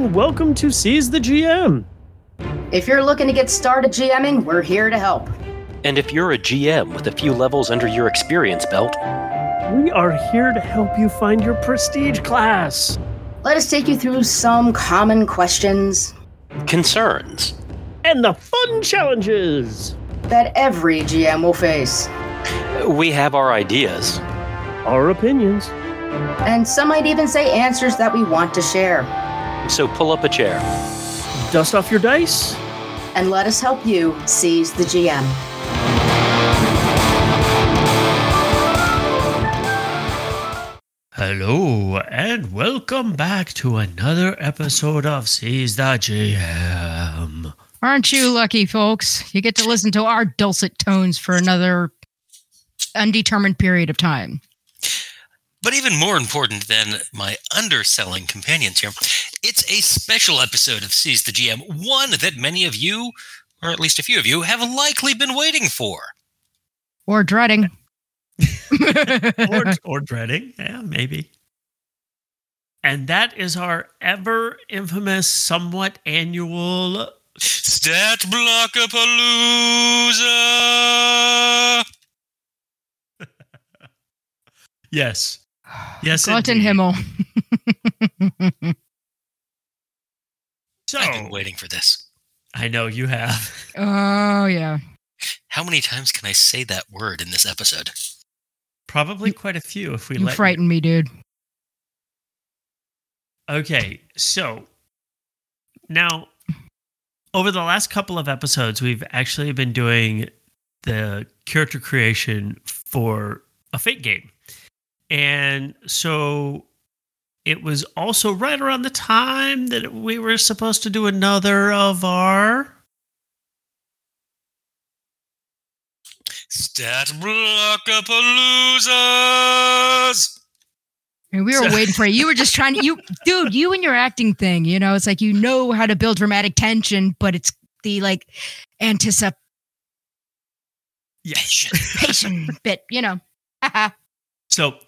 and welcome to Seize the GM. If you're looking to get started GMing, we're here to help. And if you're a GM with a few levels under your experience belt, we are here to help you find your prestige class. Let us take you through some common questions, concerns, and the fun challenges that every GM will face. We have our ideas, our opinions, and some might even say answers that we want to share. So pull up a chair, dust off your dice, and let us help you seize the GM. Hello, and welcome back to another episode of Seize the GM. Aren't you lucky, folks? You get to listen to our dulcet tones for another undetermined period of time. But even more important than my underselling companions here, it's a special episode of Seize the GM, one that many of you, or at least a few of you, have likely been waiting for. Or dreading. or, or dreading. Yeah, maybe. And that is our ever infamous, somewhat annual Stat Blockapalooza. yes. Yes. Gott in Himmel. so, I've been waiting for this. I know you have. Oh, yeah. How many times can I say that word in this episode? Probably quite a few if we let. you let frighten me, dude. Okay, so now over the last couple of episodes, we've actually been doing the character creation for a fate game. And so it was also right around the time that we were supposed to do another of our Stat Blockapaloozas. And we were so, waiting for you. You were just trying to, you, dude, you and your acting thing, you know, it's like you know how to build dramatic tension, but it's the like anticipation patient bit, you know. so,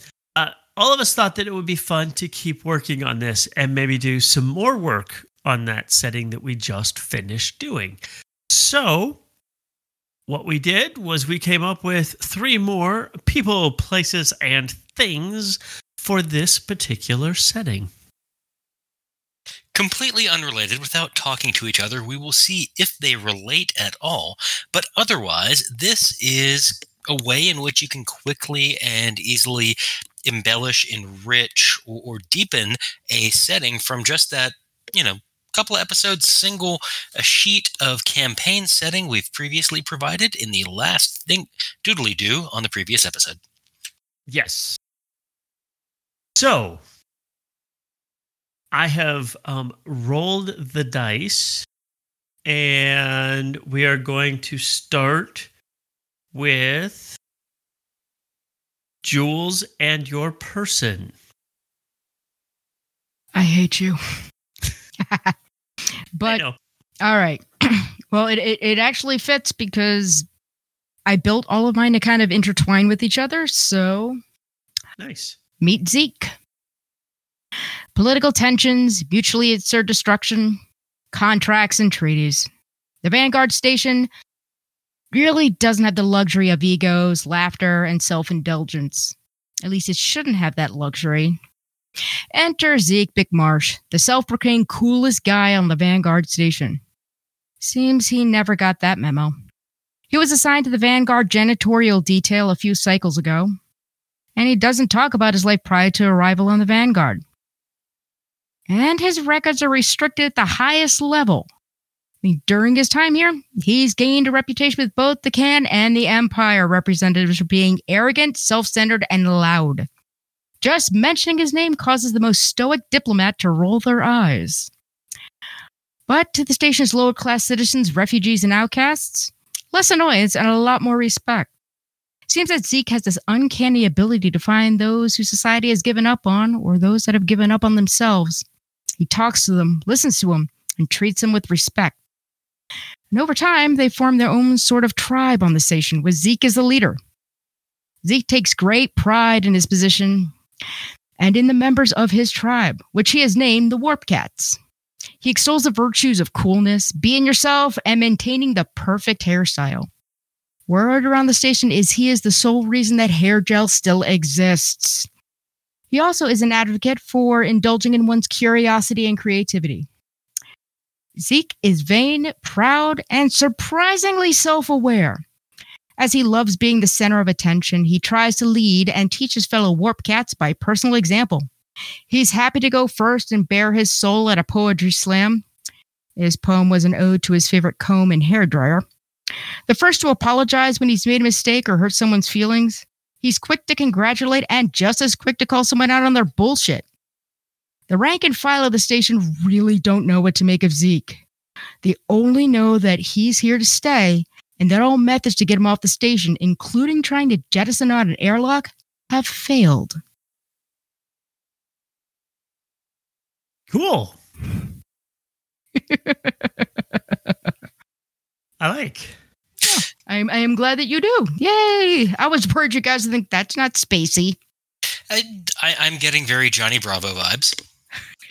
all of us thought that it would be fun to keep working on this and maybe do some more work on that setting that we just finished doing. So, what we did was we came up with three more people, places, and things for this particular setting. Completely unrelated, without talking to each other, we will see if they relate at all. But otherwise, this is a way in which you can quickly and easily embellish, enrich, or, or deepen a setting from just that, you know, couple of episodes single a sheet of campaign setting we've previously provided in the last thing doodly do on the previous episode. Yes. So I have um, rolled the dice, and we are going to start with Jules and your person. I hate you. but all right. well, it, it, it actually fits because I built all of mine to kind of intertwine with each other. So nice. Meet Zeke. Political tensions, mutually assured destruction, contracts, and treaties. The Vanguard Station really doesn't have the luxury of egos, laughter, and self indulgence. At least it shouldn't have that luxury. Enter Zeke McMarsh, the self proclaimed coolest guy on the Vanguard station. Seems he never got that memo. He was assigned to the Vanguard janitorial detail a few cycles ago, and he doesn't talk about his life prior to arrival on the Vanguard. And his records are restricted at the highest level. During his time here, he's gained a reputation with both the Can and the Empire representatives for being arrogant, self centered, and loud. Just mentioning his name causes the most stoic diplomat to roll their eyes. But to the station's lower class citizens, refugees, and outcasts, less annoyance and a lot more respect. Seems that Zeke has this uncanny ability to find those who society has given up on or those that have given up on themselves. He talks to them, listens to them, and treats them with respect. And over time, they form their own sort of tribe on the station with Zeke as the leader. Zeke takes great pride in his position and in the members of his tribe, which he has named the Warp Cats. He extols the virtues of coolness, being yourself, and maintaining the perfect hairstyle. Word around the station is he is the sole reason that hair gel still exists. He also is an advocate for indulging in one's curiosity and creativity. Zeke is vain, proud, and surprisingly self aware. As he loves being the center of attention, he tries to lead and teach his fellow warp cats by personal example. He's happy to go first and bare his soul at a poetry slam. His poem was an ode to his favorite comb and hair dryer. The first to apologize when he's made a mistake or hurt someone's feelings. He's quick to congratulate and just as quick to call someone out on their bullshit. The rank and file of the station really don't know what to make of Zeke. They only know that he's here to stay and that all methods to get him off the station, including trying to jettison out an airlock, have failed. Cool. I like. I am, I am glad that you do. Yay! I was worried you guys would think that's not spacey. I, I, I'm getting very Johnny Bravo vibes.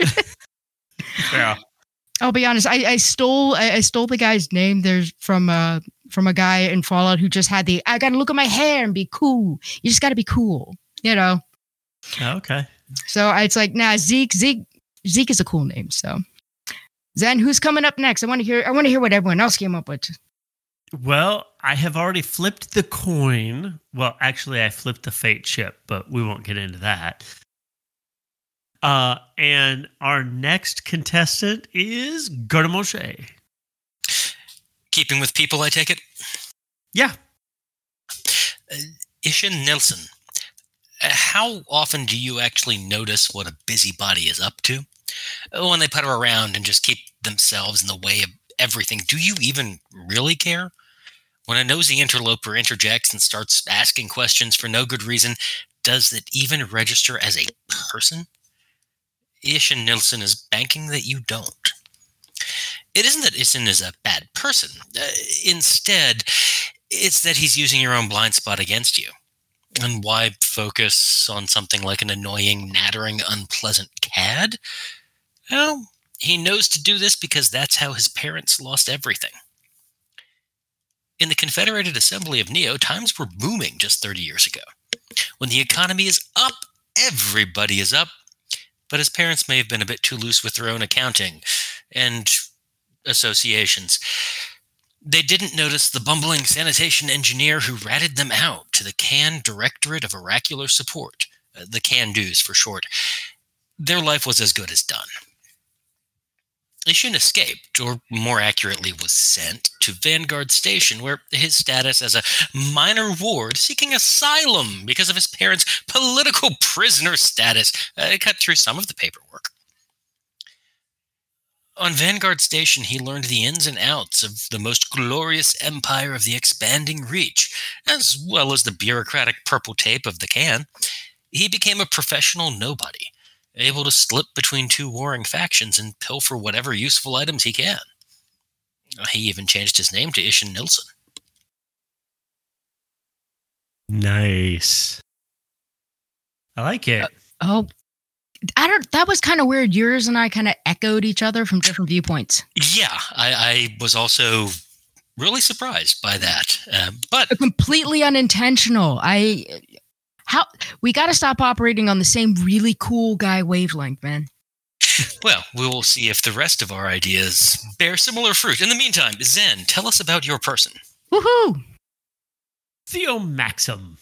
Yeah. I'll be honest. I, I stole I, I stole the guy's name. There's from uh from a guy in Fallout who just had the I got to look at my hair and be cool. You just got to be cool, you know. Okay. So I- it's like, nah, Zeke Zeke Zeke is a cool name. So Zen, who's coming up next? I want to hear I want to hear what everyone else came up with. Well, I have already flipped the coin. Well, actually, I flipped the fate chip, but we won't get into that. Uh, and our next contestant is Garde Manger. Keeping with people, I take it. Yeah. Ishin Nilsson. Uh, How often do you actually notice what a busybody is up to? Uh, When they putter around and just keep themselves in the way of everything, do you even really care? When a nosy interloper interjects and starts asking questions for no good reason, does it even register as a person? Ishin Nilsson is banking that you don't. It isn't that Ishin is a bad person. Uh, instead, it's that he's using your own blind spot against you. And why focus on something like an annoying, nattering, unpleasant cad? Well, he knows to do this because that's how his parents lost everything. In the Confederated Assembly of Neo, times were booming just 30 years ago. When the economy is up, everybody is up. But his parents may have been a bit too loose with their own accounting and associations. They didn't notice the bumbling sanitation engineer who ratted them out to the CAN Directorate of Oracular Support, uh, the CAN Do's for short. Their life was as good as done. Ishin escaped, or more accurately, was sent to Vanguard Station, where his status as a minor ward seeking asylum because of his parents' political prisoner status uh, cut through some of the paperwork. On Vanguard Station, he learned the ins and outs of the most glorious empire of the expanding reach, as well as the bureaucratic purple tape of the can. He became a professional nobody, able to slip between two warring factions and pilfer whatever useful items he can. He even changed his name to Ishin Nilsson. Nice. I like it. Oh, I don't. That was kind of weird. Yours and I kind of echoed each other from different viewpoints. Yeah, I, I was also really surprised by that. Uh, but Completely unintentional. I how we got to stop operating on the same really cool guy wavelength, man. Well, we will see if the rest of our ideas bear similar fruit. In the meantime, Zen, tell us about your person. Woohoo! Theo Maxim.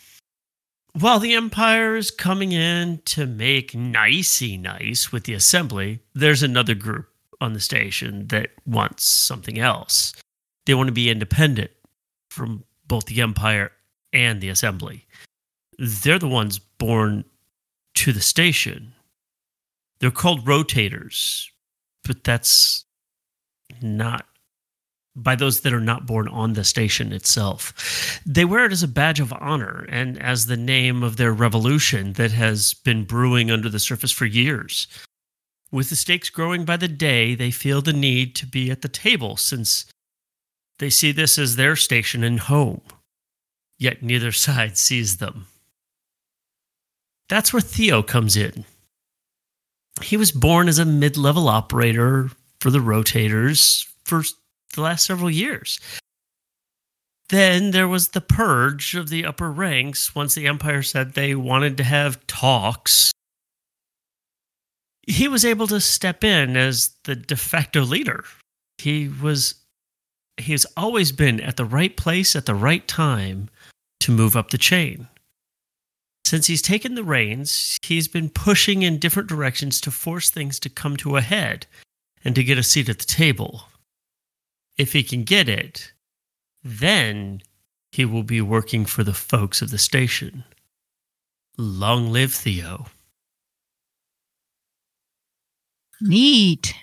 While the Empire is coming in to make nicey nice with the Assembly, there's another group on the station that wants something else. They want to be independent from both the Empire and the Assembly. They're the ones born to the station. They're called rotators, but that's not by those that are not born on the station itself. They wear it as a badge of honor and as the name of their revolution that has been brewing under the surface for years. With the stakes growing by the day, they feel the need to be at the table since they see this as their station and home. Yet neither side sees them. That's where Theo comes in. He was born as a mid level operator for the rotators for the last several years. Then there was the purge of the upper ranks once the Empire said they wanted to have talks. He was able to step in as the de facto leader. He was he has always been at the right place at the right time to move up the chain. Since he's taken the reins, he's been pushing in different directions to force things to come to a head and to get a seat at the table. If he can get it, then he will be working for the folks of the station. Long live Theo. Neat.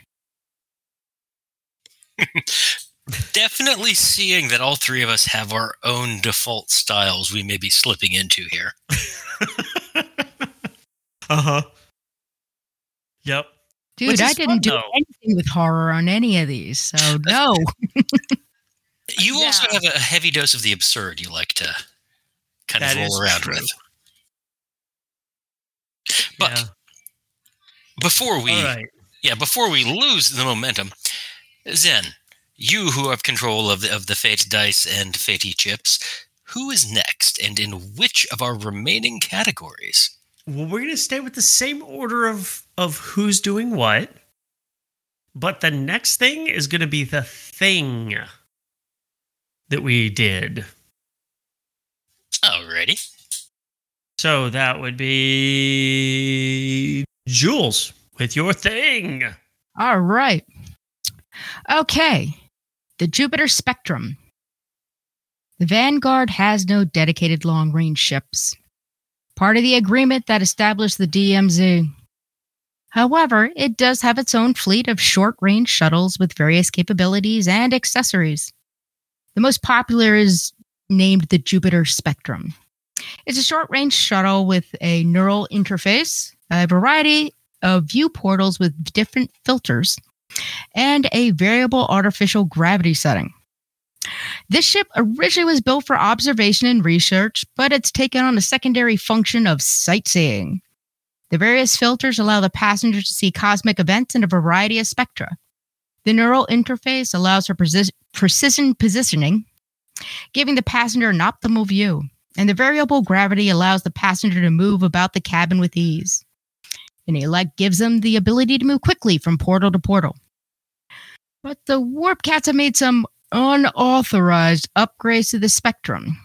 Definitely seeing that all three of us have our own default styles we may be slipping into here. uh huh. Yep. Dude, Which I didn't fun, do though. anything with horror on any of these, so no. You also have a heavy dose of the absurd you like to kind That of roll around true. with. But Yeah. before we All right. yeah, before we lose the momentum, Zen, you who have control of the, of the Fate dice and Fatey chips, who is next and in which of our remaining categories? Well, we're going to stay with the same order of of who's doing what. But the next thing is going to be the thing that we did. Alrighty. So that would be Jules with your thing. All right. Okay. The Jupiter Spectrum. The Vanguard has no dedicated long range ships, part of the agreement that established the DMZ. However, it does have its own fleet of short range shuttles with various capabilities and accessories. The most popular is named the Jupiter Spectrum. It's a short range shuttle with a neural interface, a variety of view portals with different filters, and a variable artificial gravity setting. This ship originally was built for observation and research, but it's taken on a secondary function of sightseeing. The various filters allow the passenger to see cosmic events in a variety of spectra. The neural interface allows for preci- precision positioning, giving the passenger an optimal view, and the variable gravity allows the passenger to move about the cabin with ease. An elect gives them the ability to move quickly from portal to portal. But the Warp Cats have made some unauthorized upgrades to the Spectrum.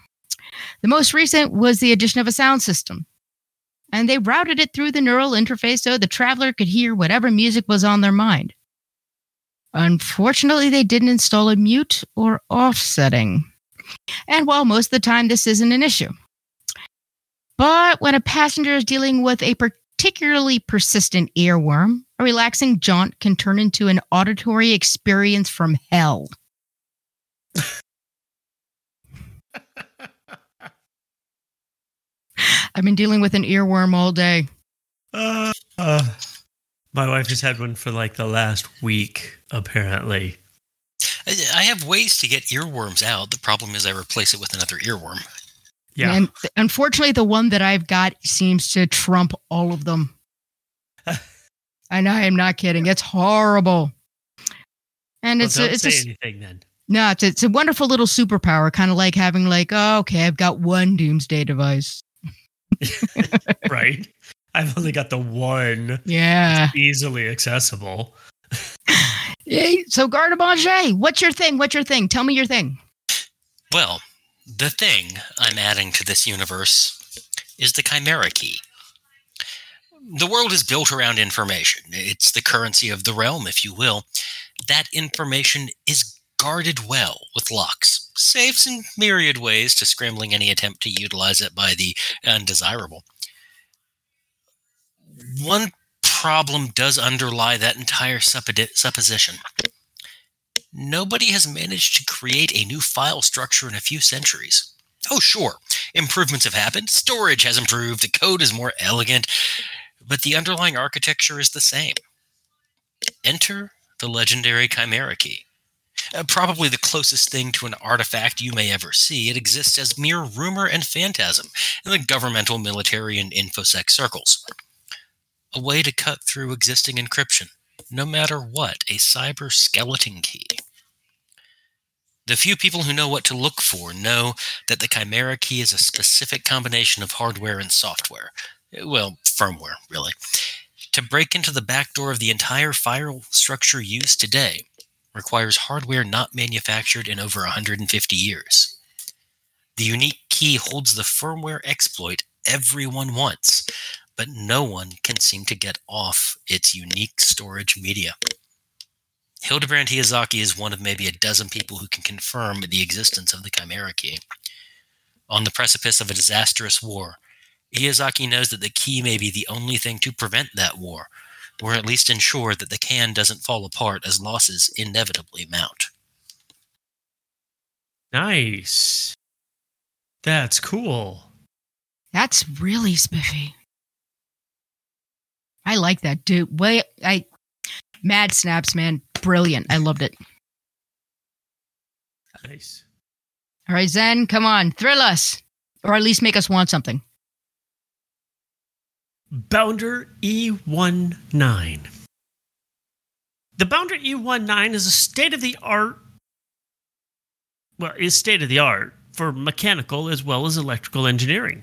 The most recent was the addition of a sound system. And they routed it through the neural interface so the traveler could hear whatever music was on their mind. Unfortunately, they didn't install a mute or off setting. And while most of the time this isn't an issue. But when a passenger is dealing with a particularly persistent earworm, a relaxing jaunt can turn into an auditory experience from hell. I've been dealing with an earworm all day. Uh, uh, my wife has had one for like the last week, apparently. I I have ways to get earworms out. The problem is I replace it with another earworm. Yeah. And unfortunately, the one that I've got seems to trump all of them. and I am not kidding. It's horrible. And Well, it's don't a, it's say a, s- anything then. no, it's, it's a wonderful little superpower, kind of like having like, oh, okay, I've got one doomsday device. right? I've only got the one Yeah. easily accessible. Hey, so Garde Manger, what's your thing? What's your thing? Tell me your thing. Well, the thing I'm adding to this universe is the Chimera Key. The world is built around information. It's the currency of the realm, if you will. That information is guarded well with locks, saves in myriad ways to scrambling any attempt to utilize it by the undesirable. One problem does underlie that entire supposi- supposition. Nobody has managed to create a new file structure in a few centuries. Oh, sure, improvements have happened, storage has improved, the code is more elegant, but the underlying architecture is the same. Enter the legendary Chimera Key. Uh, probably the closest thing to an artifact you may ever see, it exists as mere rumor and phantasm in the governmental, military, and infosec circles. A way to cut through existing encryption no matter what, a cyber skeleton key. The few people who know what to look for know that the Chimera key is a specific combination of hardware and software. Eh, well, firmware, really. To break into the back door of the entire file structure used today requires hardware not manufactured in over 150 years. The unique key holds the firmware exploit everyone wants, but no one can seem to get off its unique storage media. Hildebrand Hiyazaki is one of maybe a dozen people who can confirm the existence of the Chimera Key. On the precipice of a disastrous war, Hiyazaki knows that the key may be the only thing to prevent that war, or at least ensure that the can doesn't fall apart as losses inevitably mount. Nice. That's cool. That's really spiffy. I like that, dude. Wait, I mad snaps, man brilliant. I loved it. Nice. All right, Zen, come on, thrill us, or at least make us want something. Bounder E19. The Bounder E19 is a state of the art, well, is state of the art for mechanical as well as electrical engineering.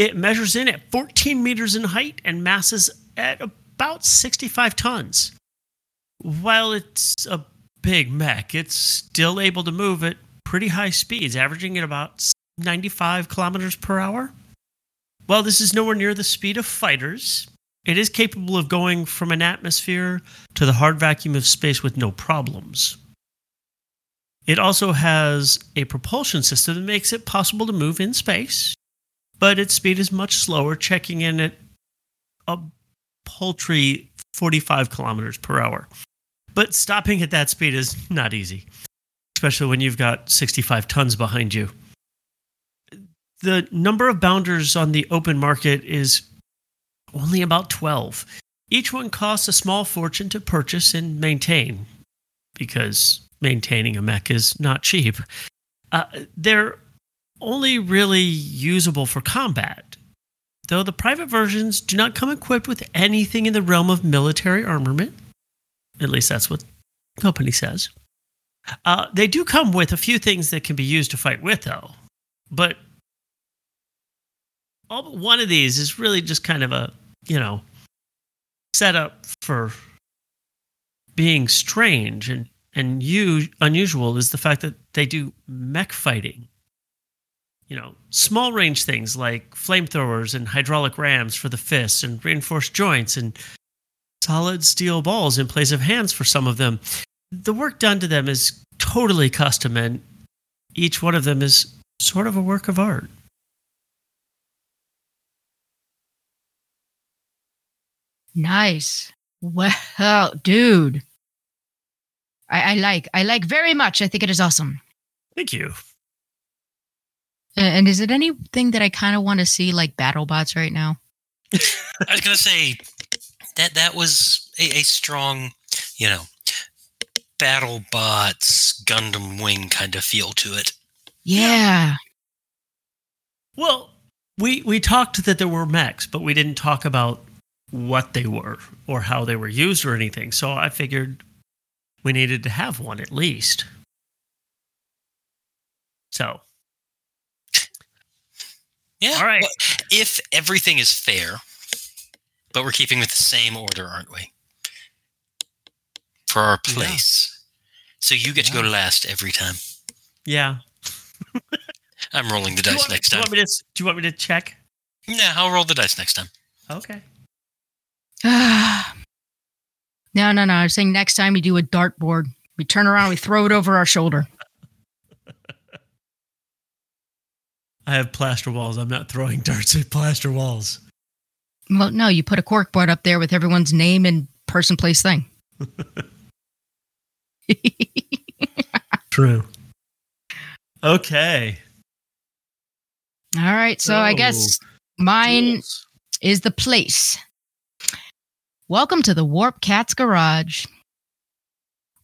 It measures in at 14 meters in height and masses at about 65 tons while it's a big mech, it's still able to move at pretty high speeds, averaging at about 95 kilometers per hour. While this is nowhere near the speed of fighters, it is capable of going from an atmosphere to the hard vacuum of space with no problems. It also has a propulsion system that makes it possible to move in space, but its speed is much slower, checking in at a paltry 45 kilometers per hour. But stopping at that speed is not easy, especially when you've got 65 tons behind you. The number of bounders on the open market is only about 12. Each one costs a small fortune to purchase and maintain because maintaining a mech is not cheap. Uh, they're only really usable for combat, though the private versions do not come equipped with anything in the realm of military armament at least that's what the company says. Uh, they do come with a few things that can be used to fight with, though. But all but one of these is really just kind of a, you know, setup for being strange and and you unusual is the fact that they do mech fighting. You know, small range things like flamethrowers and hydraulic rams for the fists and reinforced joints and solid steel balls in place of hands for some of them. The work done to them is totally custom, and each one of them is sort of a work of art. Nice. Well, dude. I, I like. I like very much. I think it is awesome. Thank you. And is it anything that I kind of want to see like BattleBots right now? I was gonna say that that was a, a strong, you know, battle bots, Gundam Wing kind of feel to it. Yeah. Well, we we talked that there were mechs, but we didn't talk about what they were or how they were used or anything. So I figured we needed to have one at least. So. Yeah. All right. Well, if everything is fair, but we're keeping with the same order, aren't we? For our place. Yeah. So you get yeah. to go last every time. Yeah. I'm rolling the dice want, next do time. Do you, to, do you want me to check? Yeah, I'll roll the dice next time. Okay. no, no, no. I was saying next time we do a dartboard. We turn around, we throw it over our shoulder. I have plaster walls. I'm not throwing darts at plaster walls. Well, no, you put a cork board up there with everyone's name and person, place, thing. True. Okay. All right. So, I guess oh, mine is the place. Welcome to the Warp Cats Garage.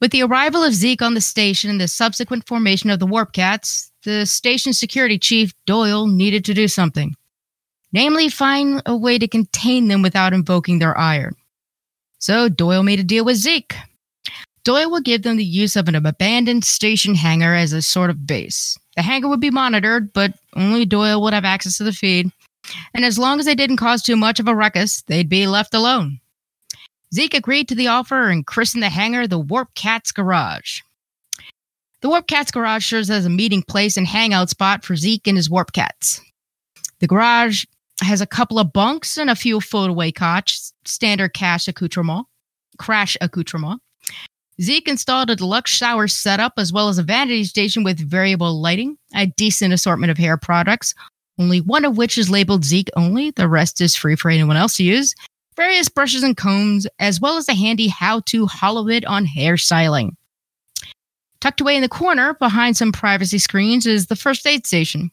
With the arrival of Zeke on the station and the subsequent formation of the Warp Cats, the station security chief, Doyle, needed to do something namely, find a way to contain them without invoking their ire. So Doyle made a deal with Zeke. Doyle would give them the use of an abandoned station hangar as a sort of base. The hangar would be monitored, but only Doyle would have access to the feed. And as long as they didn't cause too much of a ruckus, they'd be left alone. Zeke agreed to the offer and christened the hangar the Warp Cat's Garage. The Warp Cat's Garage serves as a meeting place and hangout spot for Zeke and his Warp Cats. The garage has a couple of bunks and a few foldaway cots, standard cash accoutrement, crash accoutrement. Zeke installed a deluxe shower setup as well as a vanity station with variable lighting, a decent assortment of hair products, only one of which is labeled Zeke only. The rest is free for anyone else to use. Various brushes and combs, as well as a handy how to holo bit on hairstyling. Tucked away in the corner behind some privacy screens is the first aid station.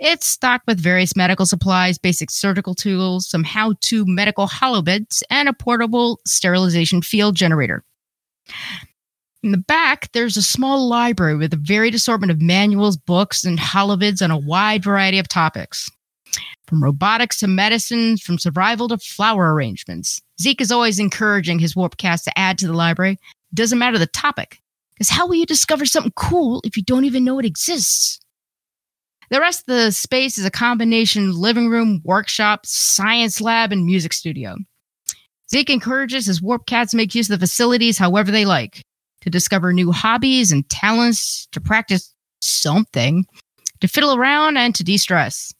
It's stocked with various medical supplies, basic surgical tools, some how to medical holo bits, and a portable sterilization field generator. In the back, there's a small library with a varied assortment of manuals, books, and holovids on a wide variety of topics. From robotics to medicine, from survival to flower arrangements. Zeke is always encouraging his warp cats to add to the library. Doesn't matter the topic. Because how will you discover something cool if you don't even know it exists? The rest of the space is a combination living room, workshop, science lab, and music studio. Zeke encourages his warp cats to make use of the facilities however they like, to discover new hobbies and talents, to practice something, to fiddle around, and to de stress.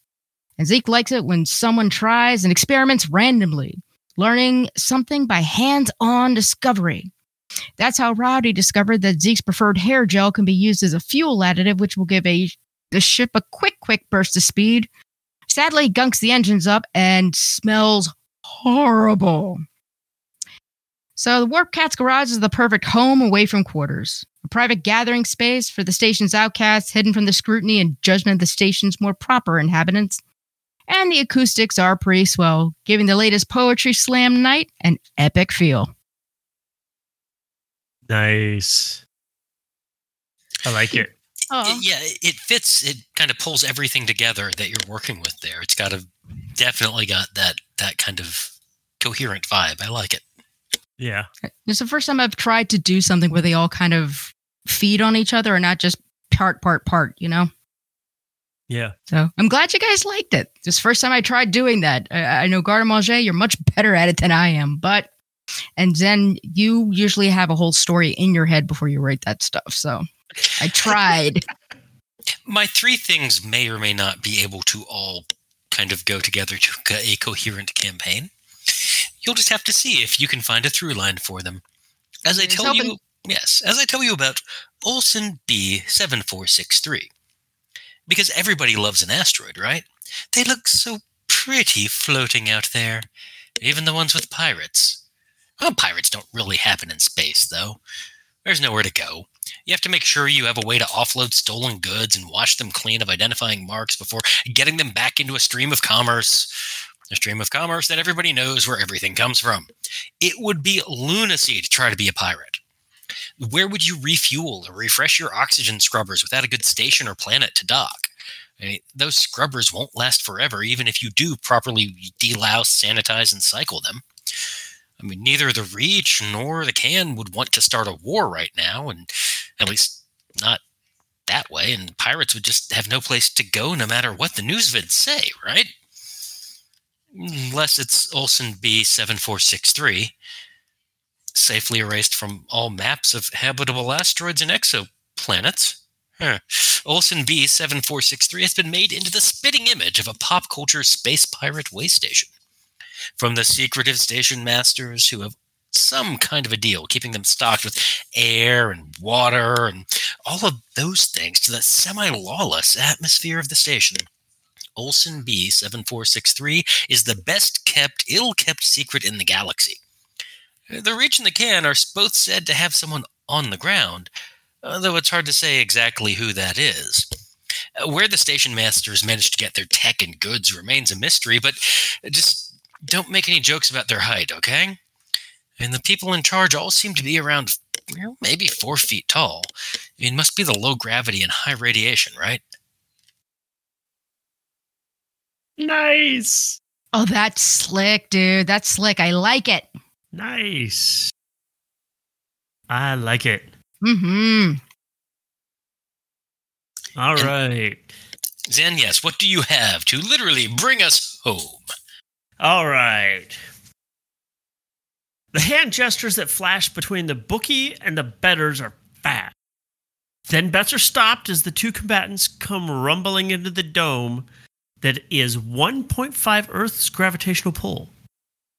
And Zeke likes it when someone tries and experiments randomly, learning something by hands on discovery. That's how Rowdy discovered that Zeke's preferred hair gel can be used as a fuel additive, which will give a the ship a quick, quick burst of speed. Sadly, gunks the engines up and smells horrible. So the Warp Cat's garage is the perfect home away from quarters. A private gathering space for the station's outcasts, hidden from the scrutiny and judgment of the station's more proper inhabitants. And the acoustics are pretty swell, giving the latest poetry slam night an epic feel. Nice. I like it. Oh, It- yeah, it fits. It kind of pulls everything together that you're working with there. It's got a definitely got that that kind of coherent vibe. I like it. Yeah. it's the first time I've tried to do something where they all kind of feed on each other and not just part, part, part, you know? Yeah. So I'm glad you guys liked it. This first time I tried doing that. I, I know Garde Manger, you're much better at it than I am, but and then you usually have a whole story in your head before you write that stuff. So I tried. My three things may or may not be able to all kind of go together to a coherent campaign. You'll just have to see if you can find a through line for them. As I Here's tell hoping. you, yes, as I tell you about Olson B7463. Because everybody loves an asteroid, right? They look so pretty floating out there. Even the ones with pirates. Well, pirates don't really happen in space, though. There's nowhere to go. You have to make sure you have a way to offload stolen goods and wash them clean of identifying marks before getting them back into a stream of commerce. A stream of commerce that everybody knows where everything comes from. It would be lunacy to try to be a pirate. Where would you refuel or refresh your oxygen scrubbers without a good station or planet to dock? I mean, those scrubbers won't last forever, even if you do properly delouse, sanitize, and cycle them. I mean, neither the Reach nor the Can would want to start a war right now, and at least not that way. And pirates would just have no place to go, no matter what the news vids say, right? Unless it's Olson B7463, safely erased from all maps of habitable asteroids and exoplanets. Huh. Olson B7463 has been made into the spitting image of a pop culture space pirate way station. From the secretive station masters who have some kind of a deal, keeping them stocked with air and water and all of those things to the semi lawless atmosphere of the station. Olson B7463 is the best kept, ill kept secret in the galaxy. The Reach and the Can are both said to have someone on the ground, though it's hard to say exactly who that is. Where the station masters managed to get their tech and goods remains a mystery, but just don't make any jokes about their height, okay? And the people in charge all seem to be around well, maybe four feet tall. It must be the low gravity and high radiation, right? Nice. Oh, that's slick, dude. That's slick. I like it. Nice. I like it. Mm-hmm. All And- right. Zen, yes, what do you have to literally bring us home? All right. The hand gestures that flash between the bookie and the betters are fast. Then bets are stopped as the two combatants come rumbling into the dome that is 1.5 Earth's gravitational pull.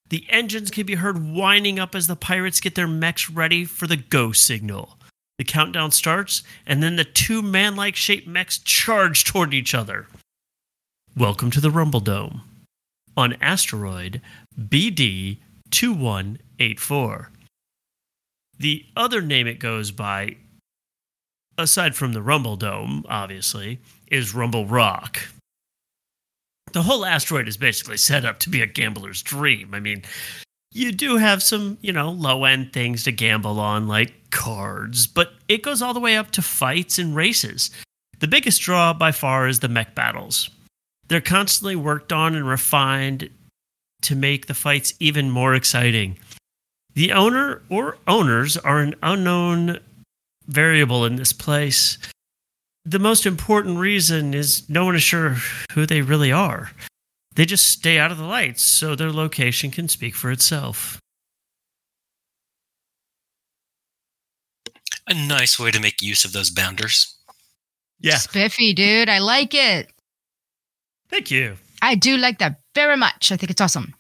The engines can be heard winding up as the pirates get their mechs ready for the go signal. The countdown starts, and then the two man like shaped mechs charge toward each other. Welcome to the Rumble Dome on asteroid BD 2184. The other name it goes by, aside from the Rumble Dome, obviously, is Rumble Rock. The whole asteroid is basically set up to be a gambler's dream. I mean, you do have some, you know, low end things to gamble on, like cards, but it goes all the way up to fights and races. The biggest draw by far is the mech battles. They're constantly worked on and refined to make the fights even more exciting. The owner or owners are an unknown variable in this place. The most important reason is no one is sure who they really are. They just stay out of the lights so their location can speak for itself. A nice way to make use of those bounders. Yeah. Spiffy, dude. I like it. Thank you. I do like that very much. I think it's awesome.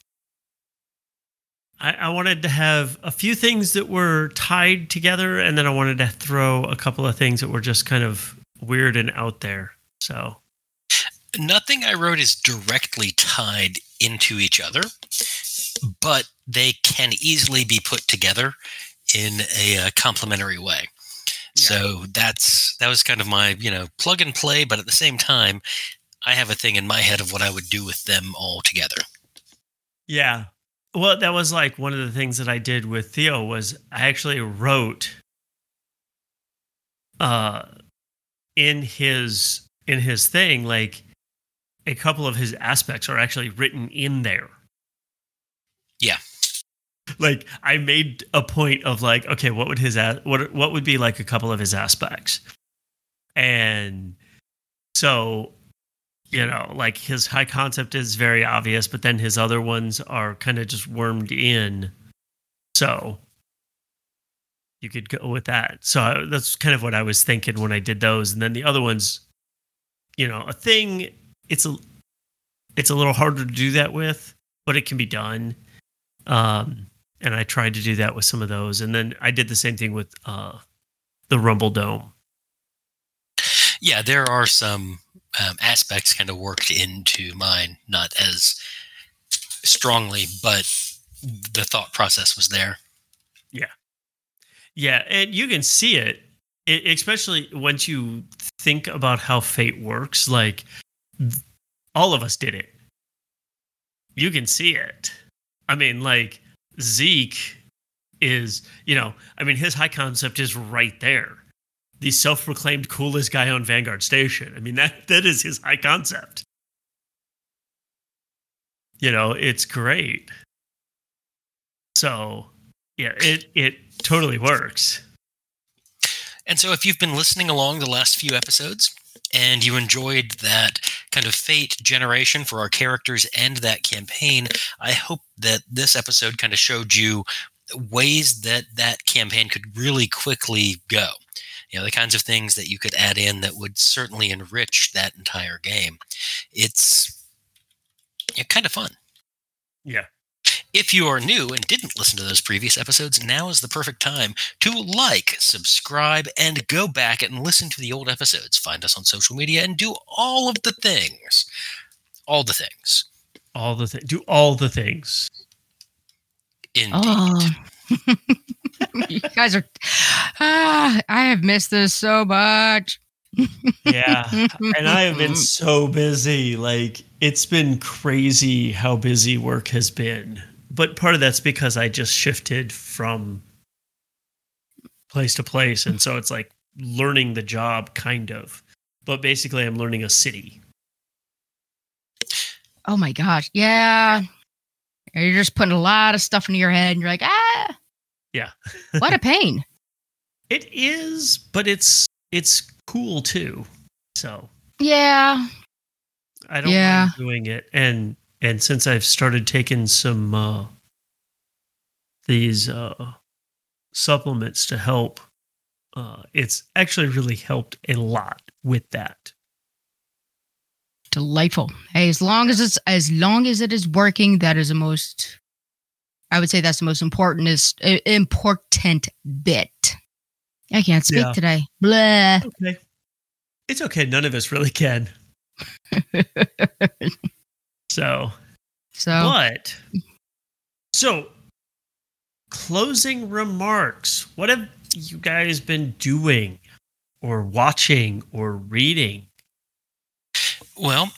I, I wanted to have a few things that were tied together, and then I wanted to throw a couple of things that were just kind of weird and out there. So, Nothing I wrote is directly tied into each other, but they can easily be put together in a uh, complementary way. Yeah. So that's that was kind of my you know plug and play, but at the same time, I have a thing in my head of what I would do with them all together. yeah. Well, that was like one of the things that I did with Theo was I actually wrote uh in his in his thing like a couple of his aspects are actually written in there. Yeah. Like I made a point of like okay, what would his a- what what would be like a couple of his aspects? And so you know, like his high concept is very obvious, but then his other ones are kind of just wormed in. So you could go with that. So I, that's kind of what I was thinking when I did those. And then the other ones, you know, a thing. It's a it's a little harder to do that with, but it can be done. Um, and I tried to do that with some of those, and then I did the same thing with uh, the Rumble Dome. Yeah, there are some um, aspects kind of worked into mine, not as strongly, but the thought process was there. Yeah, Yeah. and you can see it, it, especially once you think about how fate works. Like, all of us did it. You can see it. I mean, like, Zeke is, you know, I mean, his high concept is right there. The self proclaimed coolest guy on Vanguard Station. I mean, that, that is his high concept. You know, it's great. So, yeah, it, it totally works. And so, if you've been listening along the last few episodes and you enjoyed that kind of fate generation for our characters and that campaign, I hope that this episode kind of showed you ways that that campaign could really quickly go. You know, the kinds of things that you could add in that would certainly enrich that entire game. It's yeah, kind of fun. Yeah. If you are new and didn't listen to those previous episodes, now is the perfect time to like, subscribe, and go back and listen to the old episodes. Find us on social media and do all of the things. All the things. all the things do all the things Indeed. Oh. you guys are. Ah, I have missed this so much. yeah and i have been so busy like it's been crazy how busy work has been but part of that's because i just shifted from place to place and so it's like learning the job kind of but basically i'm learning a city Oh my gosh. Yeah. You're just putting a lot of stuff into your head, and you're like, ah, Yeah. what a pain. It is, but it's it's cool too. So yeah, I don't Yeah. mind doing it. And and since I've started taking some uh these uh supplements to help, uh it's actually really helped a lot with that. delightful. Hey, as long as it's as long as it is working, that is the most. I would say that's the most important is uh, important bit. I can't speak Yeah. today. Blah. Okay. It's okay. None of us really can. So so But so closing remarks. What have you guys been doing or watching or reading? Well,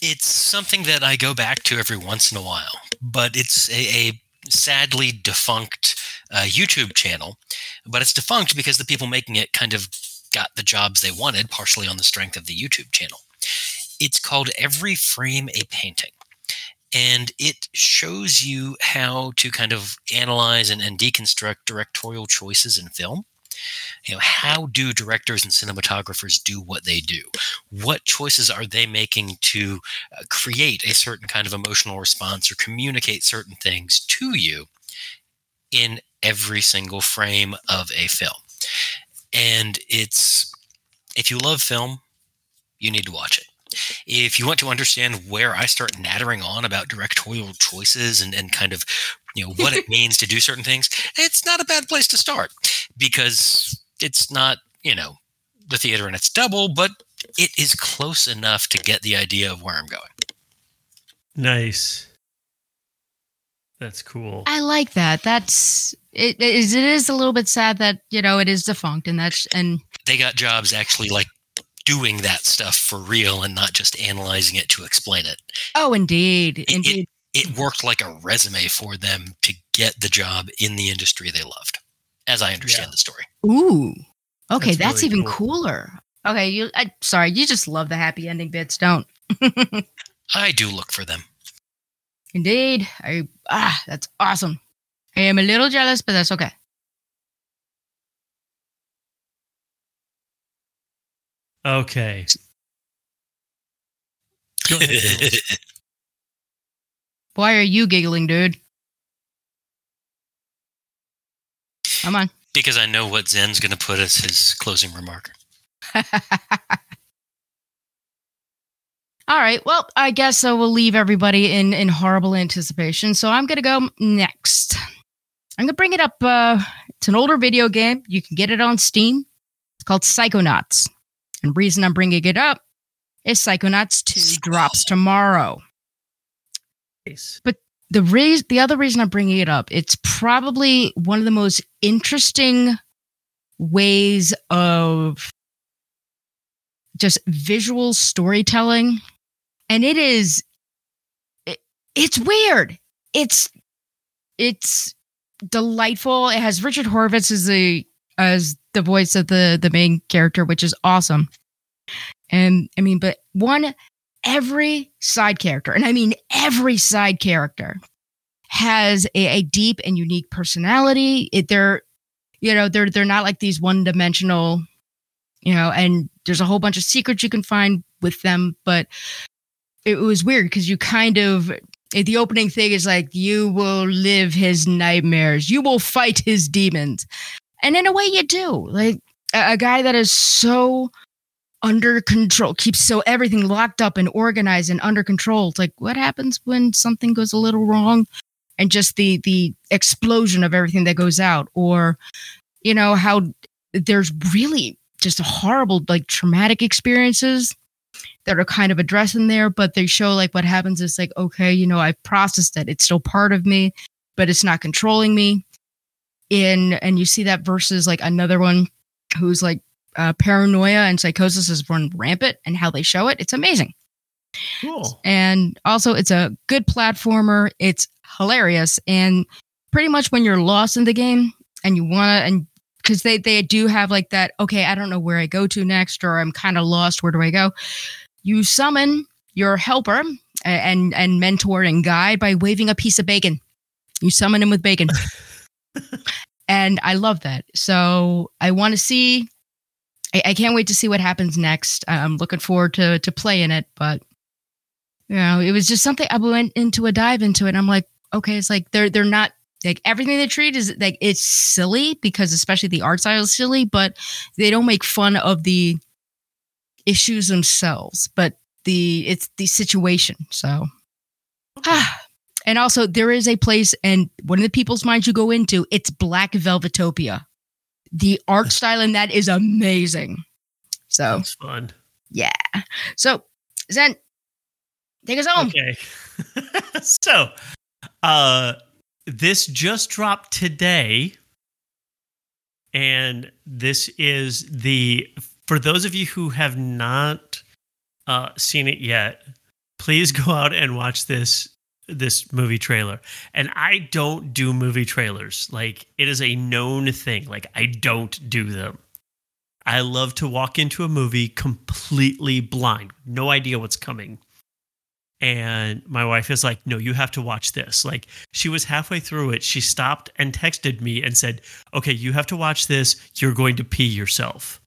it's something that I go back to every once in a while, but it's a, a sadly defunct uh, YouTube channel. But it's defunct because the people making it kind of got the jobs they wanted, partially on the strength of the YouTube channel. It's called Every Frame a Painting. And it shows you how to kind of analyze and, and deconstruct directorial choices in film. You know, how do directors and cinematographers do what they do? what choices are they making to uh, create a certain kind of emotional response or communicate certain things to you in every single frame of a film? And it's if you love film you need to watch it. If you want to understand where i start nattering on about directorial choices and, and kind of you know what it means to do certain things it's not a bad place to start because it's not you know the theater and its double but it is close enough to get the idea of where I'm going. Nice. That's cool. I like that. That's it. It is, it is a little bit sad that you know it is defunct, and that's and They got jobs actually like doing that stuff for real and not just analyzing it to explain it. oh, indeed, it- indeed. It worked like a resume for them to get the job in the industry they loved, as I understand Yeah. the story. Ooh, okay, That's that's, really even cool. cooler. Okay, you. I, sorry, you just love the happy ending bits, don't? I do look for them. Indeed. I ah, that's awesome. I am a little jealous, but that's okay. Okay. Go ahead, Why are you giggling, dude? Come on. because I know what Zen's going to put as his closing remark. All right. Well, I guess I will leave everybody in in horrible anticipation. So I'm gonna go next. I'm gonna bring it up. Uh, it's an older video game. You can get it on Steam. It's called Psychonauts. And reason I'm bringing it up is Psychonauts 2 drops tomorrow. Nice. The reason the other reason I'm bringing it up, it's probably one of the most interesting ways of just visual storytelling, and it is it, it's weird. It's it's delightful. It has Richard Horvitz as the as the voice of the the main character, which is awesome. And I mean, but one every side character, and I mean every side character, has a, a deep and unique personality. It, they're, you know, they're they're not like these one dimensional, you know. And there's a whole bunch of secrets you can find with them, but it was weird because you kind of the opening thing is like you will live his nightmares, you will fight his demons, and in a way you do. Like a, a guy that is so under control, keeps so everything locked up and organized and under control. It's like what happens when something goes a little wrong, and just the the explosion of everything that goes out, or you know how there's really just horrible like traumatic experiences that are kind of addressed in there, but they show like what happens is like okay, you know I've processed it, it's still part of me, but it's not controlling me. In and you see that versus like another one who's like uh, paranoia and psychosis is run rampant and how they show it. It's amazing. Cool. And also, it's a good platformer. It's hilarious. And pretty much when you're lost in the game and you want to, and because they, they do have like that, okay, I don't know where I go to next, or I'm kind of lost. Where do I go? You summon your helper, and and mentor and guide by waving a piece of bacon. You summon him with bacon. and I love that. So I want to see I, I can't wait to see what happens next. I'm looking forward to to playing it, but you know, it was just something I went into a dive into it. And I'm like, okay, it's like they're they're not like everything they treat is like it's silly because especially the art style is silly, but they don't make fun of the issues themselves, but the it's the situation. So and also there is a place and one of the people's minds you go into, it's Black Velvetopia. The art style in that is amazing. So That's fun. yeah. So Zen, take us home. Okay. so, uh, this just dropped today, and this is the for those of you who have not uh, seen it yet. Please go out and watch this this movie trailer. And I don't do movie trailers. Like it is a known thing. Like I don't do them. I love to walk into a movie completely blind, no idea what's coming. And my wife is like, No, you have to watch this. Like, she was halfway through it. She stopped and texted me and said, Okay, you have to watch this. You're going to pee yourself.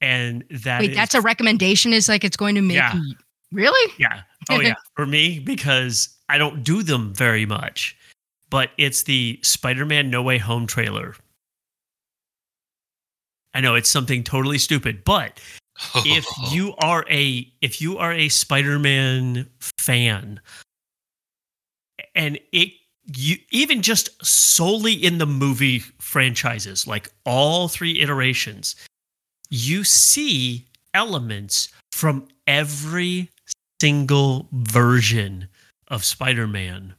And that Wait, is- that's a recommendation. Is like it's going to make Yeah. you really? yeah. Oh, yeah. For me, because I don't do them very much, but it's the Spider Man No Way Home trailer. I know it's something totally stupid, but if you are a if you are a Spider-Man fan and it you even just solely in the movie franchises like all three iterations you see elements from every single version of Spider-Man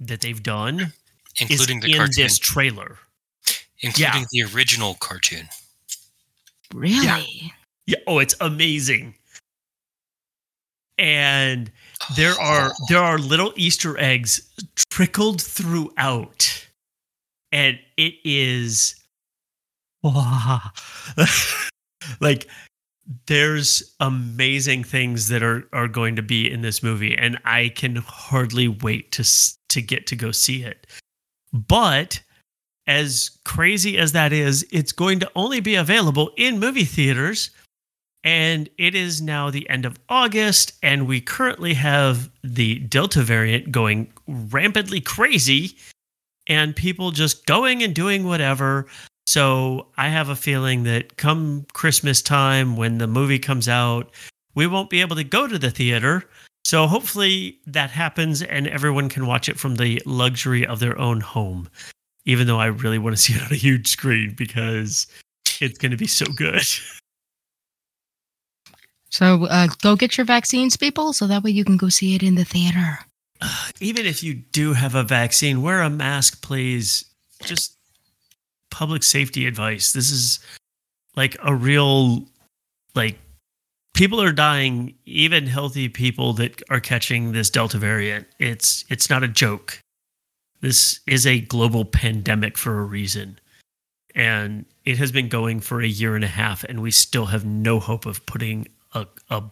that they've done including is the in cartoon, this trailer. including the original cartoon. Really? Yeah, oh, it's amazing. And there oh. are there are little Easter eggs trickled throughout, and it is wow. like there's amazing things that are are going to be in this movie, and I can hardly wait to to get to go see it. But as crazy as that is, it's going to only be available in movie theaters. And it is now the end of August, and we currently have the Delta variant going rampantly crazy, and people just going and doing whatever. So I have a feeling that come Christmas time, when the movie comes out, we won't be able to go to the theater. So hopefully that happens, and everyone can watch it from the luxury of their own home even though I really want to see it on a huge screen because it's going to be so good. So uh, go get your vaccines, people, so that way you can go see it in the theater. even if you do have a vaccine, wear a mask, please. Just public safety advice. This is like a real, like, people are dying, even healthy people that are catching this Delta variant. It's it's not a joke. This is a global pandemic for a reason. And it has been going for a year and a half, and we still have no hope of putting a, a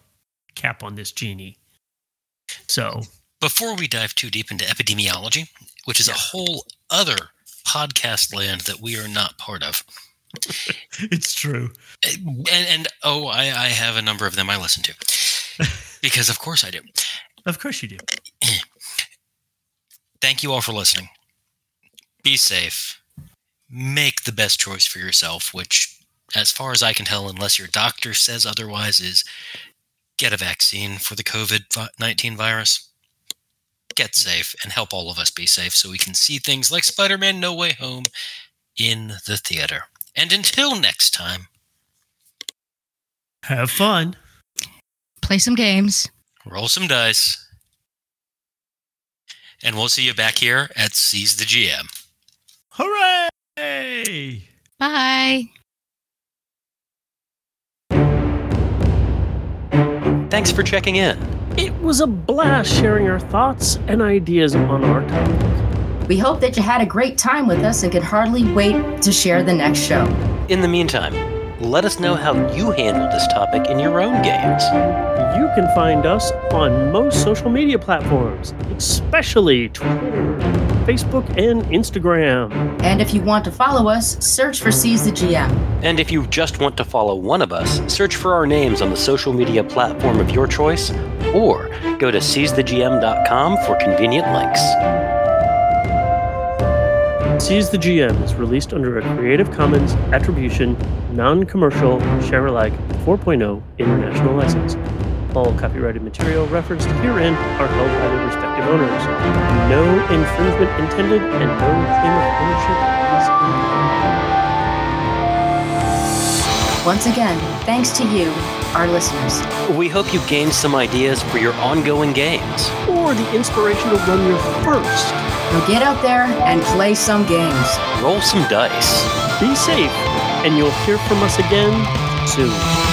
cap on this genie. So Before we dive too deep into epidemiology, which is a whole other podcast land that we are not part of, it's true. Eh, and and oh, I, I have a number of them I listen to because of course I do. Of course you do. Thank you all for listening. Be safe. Make the best choice for yourself, which, as far as I can tell, unless your doctor says otherwise, is get a vaccine for the COVID 19 virus. Get safe and help all of us be safe so we can see things like Spider Man No Way Home in the theater. And until next time, Have fun. Play some games. roll some dice. And we'll see you back here at Seize the GM. Hooray! Bye. Thanks for checking in. It was a blast sharing our thoughts and ideas on our topic. We hope that you had a great time with us and can hardly wait to share the next show. In the meantime, let us know how you handled this topic in your own games. You can find us on most social media platforms, especially Twitter, Facebook, and Instagram. And if you want to follow us, search for Seize the GM. And if you just want to follow one of us, search for our names on the social media platform of your choice, or go to seizethegm.com for convenient links. Seize the GM is released under a Creative Commons Attribution, Non Commercial, Share Alike 4.0 international license. All copyrighted material referenced herein are held by their respective owners. No infringement intended and no claim of ownership is. Once again, thanks to you, our listeners. We hope you gained some ideas for your ongoing games. Or the inspiration to run your first. Now get out there and play some games. Roll some dice. Be safe, and you'll hear from us again soon.